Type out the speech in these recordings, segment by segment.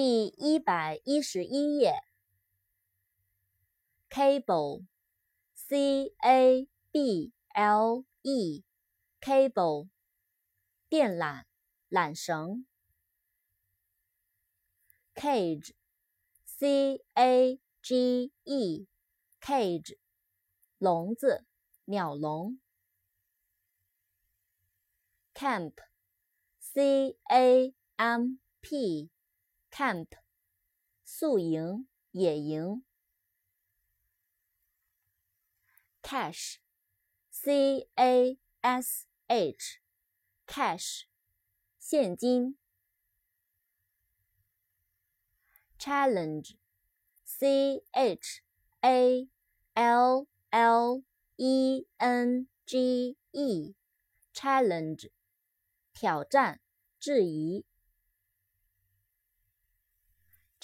第一百一十一页。cable，c a b l e，cable，电缆、缆绳。cage，c a g e，cage，笼子、鸟笼。Camp, C-A-M-P Camp，宿营、野营。cash，c a s h，cash，现金。challenge，c h a l l e n g e，challenge。挑战、质疑。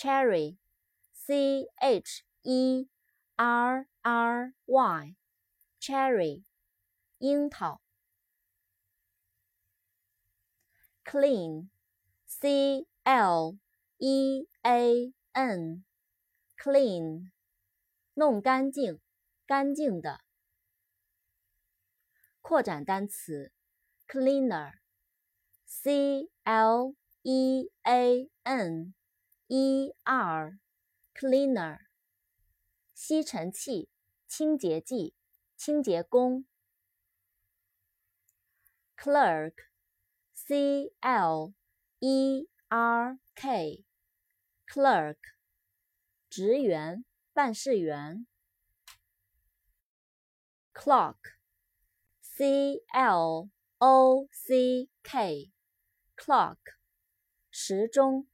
Cherry，c h e r r y，cherry，樱桃。Clean，c l e a n，clean，弄干净、干净的。扩展单词：cleaner。C L E A N E R，cleaner，吸尘器、清洁剂、清洁工。Clerk，C L E R K，clerk，职员、办事员。Clock，C L O C K。clock，时钟。